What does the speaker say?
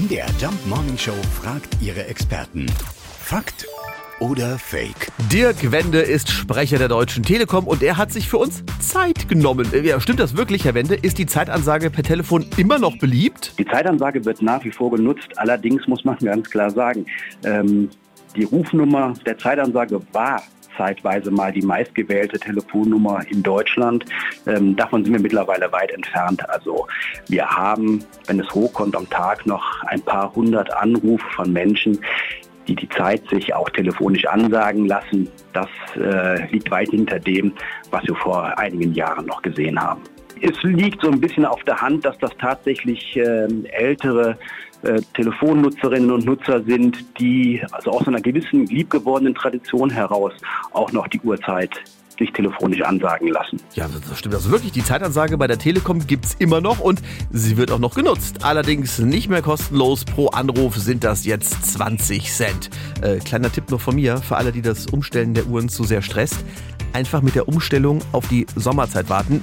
MDR Jump Morning Show fragt ihre Experten. Fakt oder Fake? Dirk Wende ist Sprecher der Deutschen Telekom und er hat sich für uns Zeit genommen. Ja, stimmt das wirklich, Herr Wende? Ist die Zeitansage per Telefon immer noch beliebt? Die Zeitansage wird nach wie vor genutzt. Allerdings muss man ganz klar sagen, ähm, die Rufnummer der Zeitansage war zeitweise mal die meistgewählte Telefonnummer in Deutschland. Ähm, davon sind wir mittlerweile weit entfernt. Also wir haben, wenn es hochkommt, am Tag noch ein paar hundert Anrufe von Menschen, die die Zeit sich auch telefonisch ansagen lassen. Das äh, liegt weit hinter dem, was wir vor einigen Jahren noch gesehen haben. Es liegt so ein bisschen auf der Hand, dass das tatsächlich äh, ältere äh, Telefonnutzerinnen und Nutzer sind, die also aus einer gewissen liebgewordenen Tradition heraus auch noch die Uhrzeit sich telefonisch ansagen lassen. Ja, das stimmt also wirklich. Die Zeitansage bei der Telekom gibt's immer noch und sie wird auch noch genutzt. Allerdings nicht mehr kostenlos. Pro Anruf sind das jetzt 20 Cent. Äh, kleiner Tipp noch von mir, für alle, die das Umstellen der Uhren zu sehr stresst. Einfach mit der Umstellung auf die Sommerzeit warten,